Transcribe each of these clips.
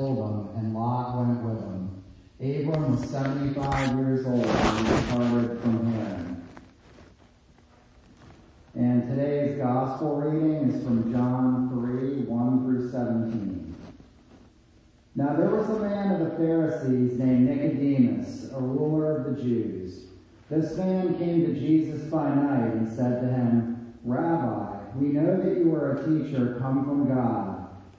Sodom, and Lot went with him. Abram was 75 years old when he departed from Haran. And today's gospel reading is from John 3, 1 through 17. Now there was a man of the Pharisees named Nicodemus, a ruler of the Jews. This man came to Jesus by night and said to him, Rabbi, we know that you are a teacher come from God,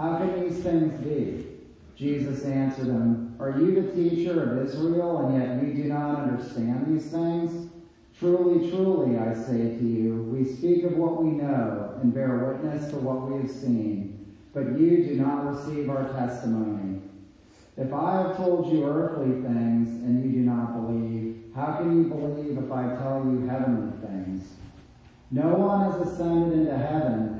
How can these things be? Jesus answered him, Are you the teacher of Israel, and yet you do not understand these things? Truly, truly, I say to you, we speak of what we know and bear witness to what we have seen, but you do not receive our testimony. If I have told you earthly things and you do not believe, how can you believe if I tell you heavenly things? No one has ascended into heaven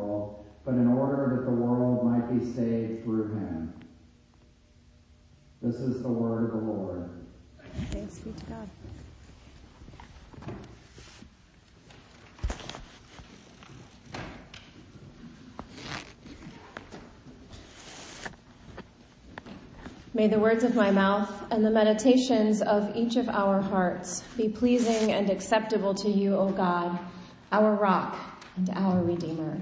but in order that the world might be saved through him. This is the word of the Lord. Thanks be to God. May the words of my mouth and the meditations of each of our hearts be pleasing and acceptable to you, O God, our rock and our redeemer.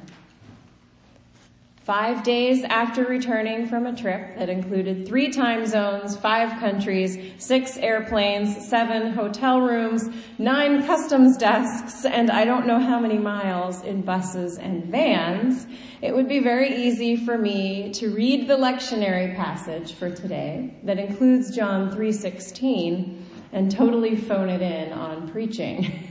Five days after returning from a trip that included three time zones, five countries, six airplanes, seven hotel rooms, nine customs desks, and I don't know how many miles in buses and vans, it would be very easy for me to read the lectionary passage for today that includes John 3.16 and totally phone it in on preaching.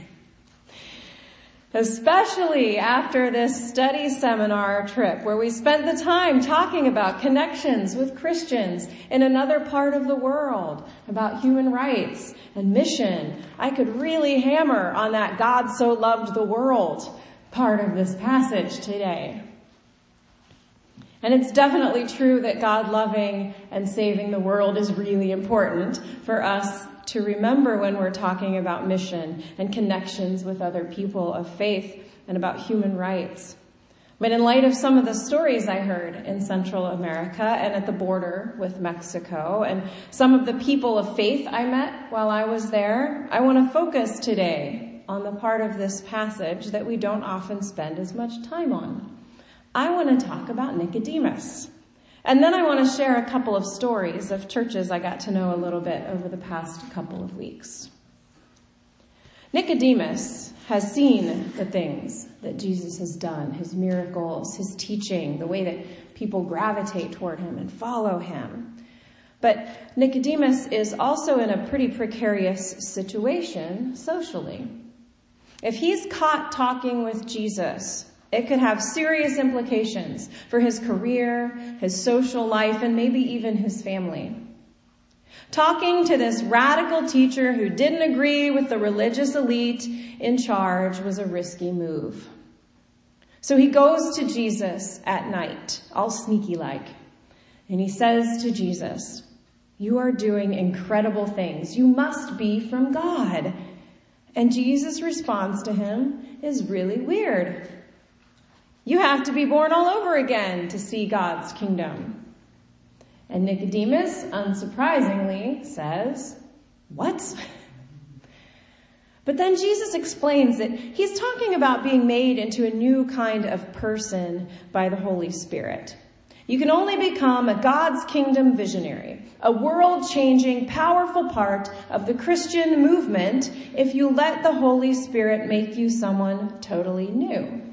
Especially after this study seminar trip where we spent the time talking about connections with Christians in another part of the world, about human rights and mission. I could really hammer on that God so loved the world part of this passage today. And it's definitely true that God loving and saving the world is really important for us to remember when we're talking about mission and connections with other people of faith and about human rights. But in light of some of the stories I heard in Central America and at the border with Mexico and some of the people of faith I met while I was there, I want to focus today on the part of this passage that we don't often spend as much time on. I want to talk about Nicodemus. And then I want to share a couple of stories of churches I got to know a little bit over the past couple of weeks. Nicodemus has seen the things that Jesus has done, his miracles, his teaching, the way that people gravitate toward him and follow him. But Nicodemus is also in a pretty precarious situation socially. If he's caught talking with Jesus, it could have serious implications for his career, his social life, and maybe even his family. Talking to this radical teacher who didn't agree with the religious elite in charge was a risky move. So he goes to Jesus at night, all sneaky like, and he says to Jesus, you are doing incredible things. You must be from God. And Jesus' response to him is really weird. You have to be born all over again to see God's kingdom. And Nicodemus, unsurprisingly, says, What? But then Jesus explains that he's talking about being made into a new kind of person by the Holy Spirit. You can only become a God's kingdom visionary, a world changing, powerful part of the Christian movement if you let the Holy Spirit make you someone totally new.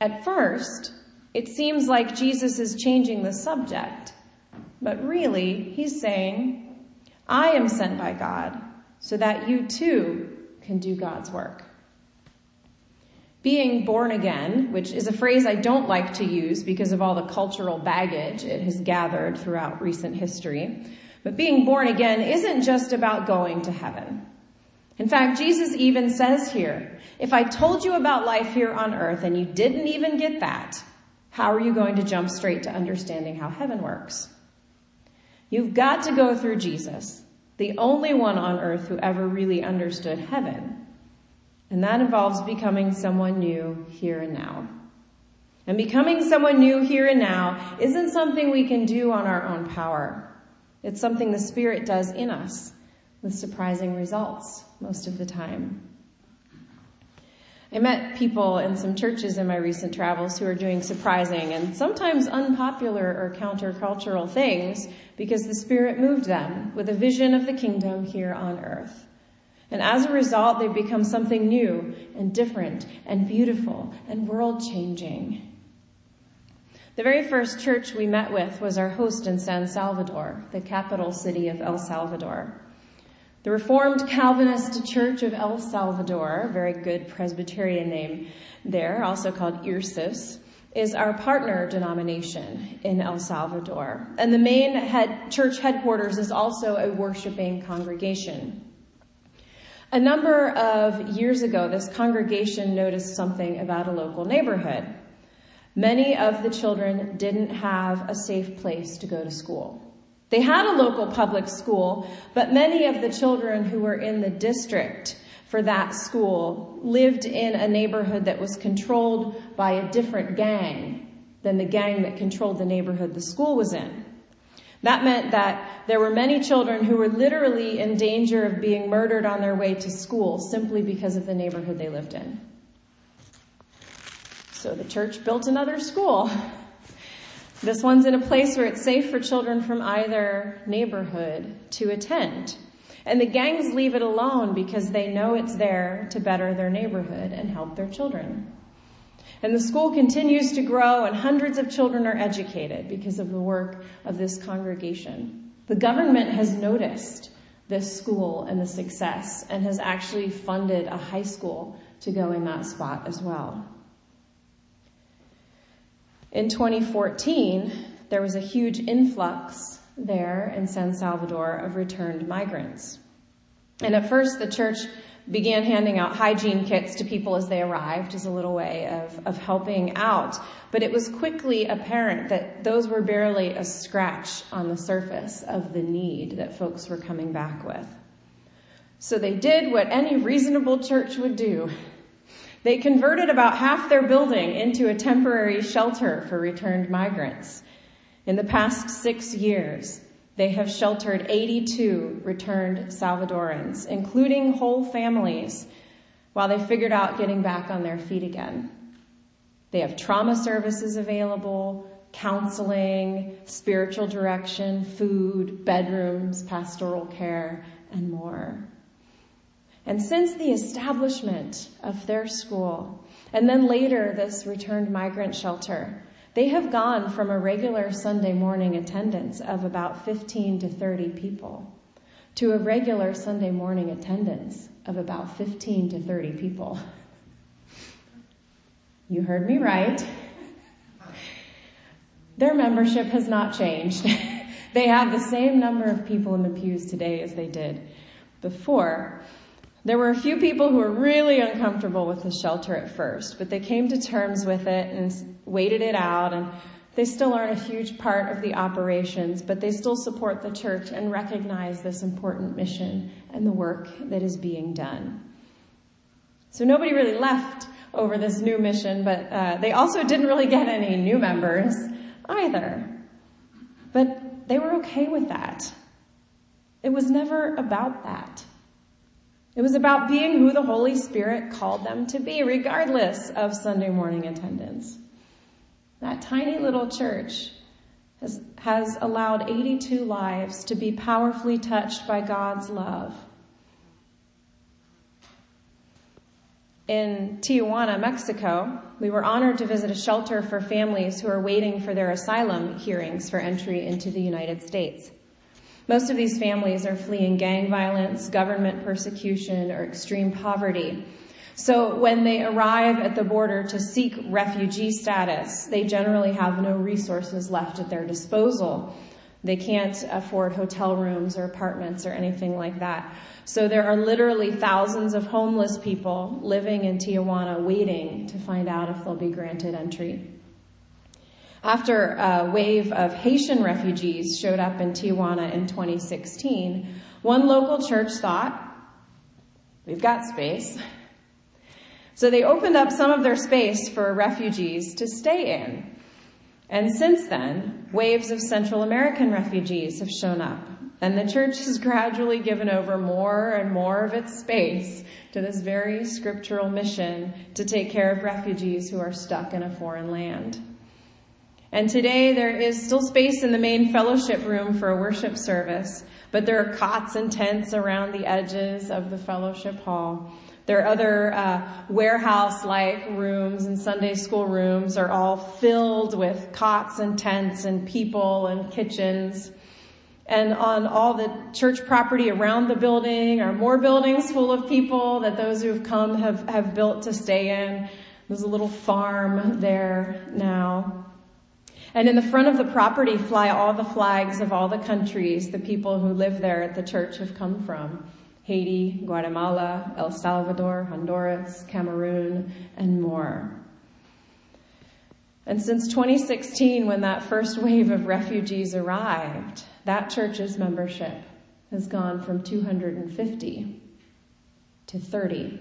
At first, it seems like Jesus is changing the subject, but really he's saying, I am sent by God so that you too can do God's work. Being born again, which is a phrase I don't like to use because of all the cultural baggage it has gathered throughout recent history, but being born again isn't just about going to heaven. In fact, Jesus even says here, if I told you about life here on earth and you didn't even get that, how are you going to jump straight to understanding how heaven works? You've got to go through Jesus, the only one on earth who ever really understood heaven and that involves becoming someone new here and now. And becoming someone new here and now isn't something we can do on our own power. It's something the Spirit does in us with surprising results most of the time. I met people in some churches in my recent travels who are doing surprising and sometimes unpopular or countercultural things because the Spirit moved them with a vision of the kingdom here on earth. And as a result, they've become something new and different and beautiful and world changing. The very first church we met with was our host in San Salvador, the capital city of El Salvador. The Reformed Calvinist Church of El Salvador, very good Presbyterian name there, also called IRCES, is our partner denomination in El Salvador. And the main head, church headquarters is also a worshiping congregation. A number of years ago, this congregation noticed something about a local neighborhood. Many of the children didn't have a safe place to go to school. They had a local public school, but many of the children who were in the district for that school lived in a neighborhood that was controlled by a different gang than the gang that controlled the neighborhood the school was in. That meant that there were many children who were literally in danger of being murdered on their way to school simply because of the neighborhood they lived in. So the church built another school. This one's in a place where it's safe for children from either neighborhood to attend. And the gangs leave it alone because they know it's there to better their neighborhood and help their children. And the school continues to grow and hundreds of children are educated because of the work of this congregation. The government has noticed this school and the success and has actually funded a high school to go in that spot as well. In 2014, there was a huge influx there in San Salvador of returned migrants. And at first the church began handing out hygiene kits to people as they arrived as a little way of, of helping out. But it was quickly apparent that those were barely a scratch on the surface of the need that folks were coming back with. So they did what any reasonable church would do. They converted about half their building into a temporary shelter for returned migrants. In the past six years, they have sheltered 82 returned Salvadorans, including whole families, while they figured out getting back on their feet again. They have trauma services available, counseling, spiritual direction, food, bedrooms, pastoral care, and more. And since the establishment of their school, and then later this returned migrant shelter, they have gone from a regular Sunday morning attendance of about 15 to 30 people to a regular Sunday morning attendance of about 15 to 30 people. You heard me right. Their membership has not changed. they have the same number of people in the pews today as they did before. There were a few people who were really uncomfortable with the shelter at first, but they came to terms with it and waited it out and they still aren't a huge part of the operations, but they still support the church and recognize this important mission and the work that is being done. So nobody really left over this new mission, but uh, they also didn't really get any new members either. But they were okay with that. It was never about that. It was about being who the Holy Spirit called them to be, regardless of Sunday morning attendance. That tiny little church has, has allowed 82 lives to be powerfully touched by God's love. In Tijuana, Mexico, we were honored to visit a shelter for families who are waiting for their asylum hearings for entry into the United States. Most of these families are fleeing gang violence, government persecution, or extreme poverty. So when they arrive at the border to seek refugee status, they generally have no resources left at their disposal. They can't afford hotel rooms or apartments or anything like that. So there are literally thousands of homeless people living in Tijuana waiting to find out if they'll be granted entry. After a wave of Haitian refugees showed up in Tijuana in 2016, one local church thought, we've got space. So they opened up some of their space for refugees to stay in. And since then, waves of Central American refugees have shown up. And the church has gradually given over more and more of its space to this very scriptural mission to take care of refugees who are stuck in a foreign land. And today there is still space in the main fellowship room for a worship service, but there are cots and tents around the edges of the fellowship hall. There are other uh, warehouse-like rooms and Sunday school rooms are all filled with cots and tents and people and kitchens. And on all the church property around the building are more buildings full of people that those who have come have, have built to stay in. There's a little farm there now. And in the front of the property fly all the flags of all the countries the people who live there at the church have come from. Haiti, Guatemala, El Salvador, Honduras, Cameroon, and more. And since 2016, when that first wave of refugees arrived, that church's membership has gone from 250 to 30.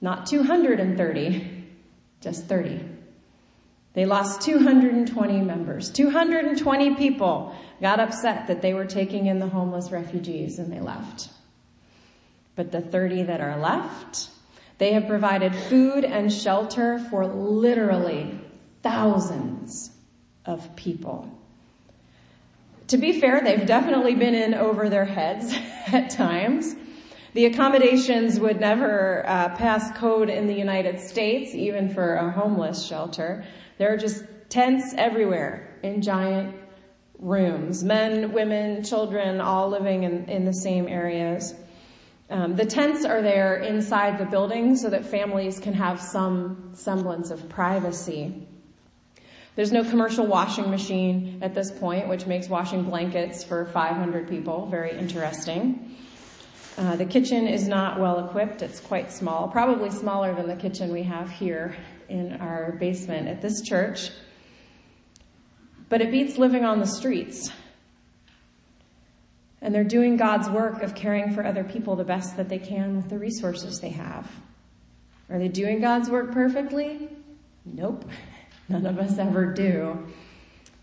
Not 230, just 30. They lost 220 members. 220 people got upset that they were taking in the homeless refugees and they left. But the 30 that are left, they have provided food and shelter for literally thousands of people. To be fair, they've definitely been in over their heads at times. The accommodations would never uh, pass code in the United States, even for a homeless shelter. There are just tents everywhere in giant rooms. Men, women, children, all living in, in the same areas. Um, the tents are there inside the building so that families can have some semblance of privacy. There's no commercial washing machine at this point, which makes washing blankets for 500 people very interesting. Uh, the kitchen is not well equipped. It's quite small, probably smaller than the kitchen we have here in our basement at this church. But it beats living on the streets. And they're doing God's work of caring for other people the best that they can with the resources they have. Are they doing God's work perfectly? Nope. None of us ever do.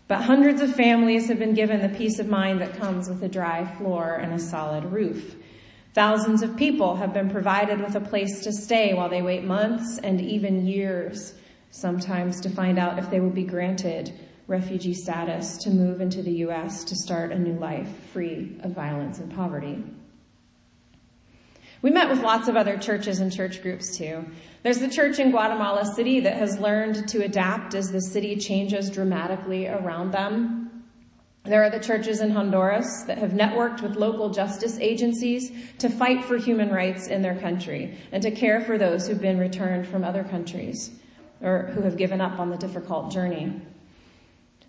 But hundreds of families have been given the peace of mind that comes with a dry floor and a solid roof. Thousands of people have been provided with a place to stay while they wait months and even years, sometimes to find out if they will be granted refugee status to move into the U.S. to start a new life free of violence and poverty. We met with lots of other churches and church groups too. There's the church in Guatemala City that has learned to adapt as the city changes dramatically around them. There are the churches in Honduras that have networked with local justice agencies to fight for human rights in their country and to care for those who've been returned from other countries or who have given up on the difficult journey.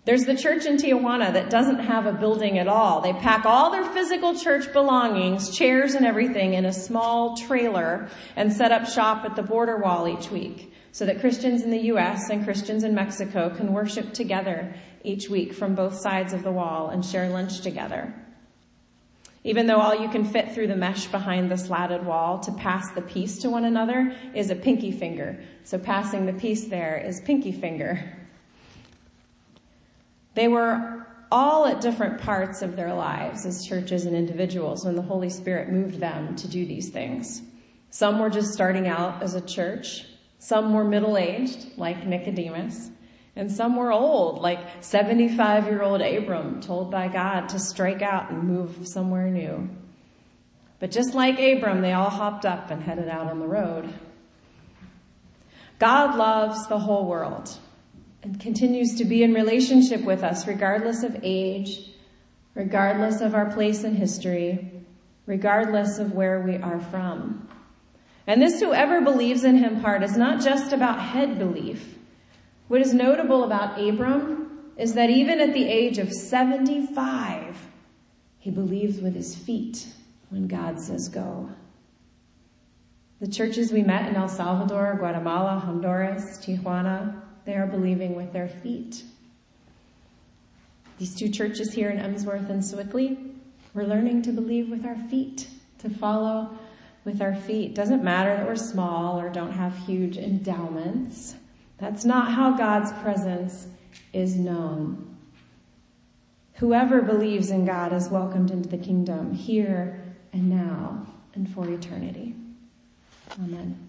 There's the church in Tijuana that doesn't have a building at all. They pack all their physical church belongings, chairs and everything in a small trailer and set up shop at the border wall each week so that Christians in the U.S. and Christians in Mexico can worship together each week from both sides of the wall and share lunch together. Even though all you can fit through the mesh behind the slatted wall to pass the peace to one another is a pinky finger. So passing the peace there is pinky finger. They were all at different parts of their lives as churches and individuals when the Holy Spirit moved them to do these things. Some were just starting out as a church. Some were middle aged, like Nicodemus. And some were old, like 75 year old Abram, told by God to strike out and move somewhere new. But just like Abram, they all hopped up and headed out on the road. God loves the whole world and continues to be in relationship with us regardless of age, regardless of our place in history, regardless of where we are from. And this whoever believes in him part is not just about head belief. What is notable about Abram is that even at the age of 75, he believes with his feet when God says go. The churches we met in El Salvador, Guatemala, Honduras, Tijuana, they are believing with their feet. These two churches here in Emsworth and Sewickley, we're learning to believe with our feet, to follow with our feet. Doesn't matter that we're small or don't have huge endowments. That's not how God's presence is known. Whoever believes in God is welcomed into the kingdom here and now and for eternity. Amen.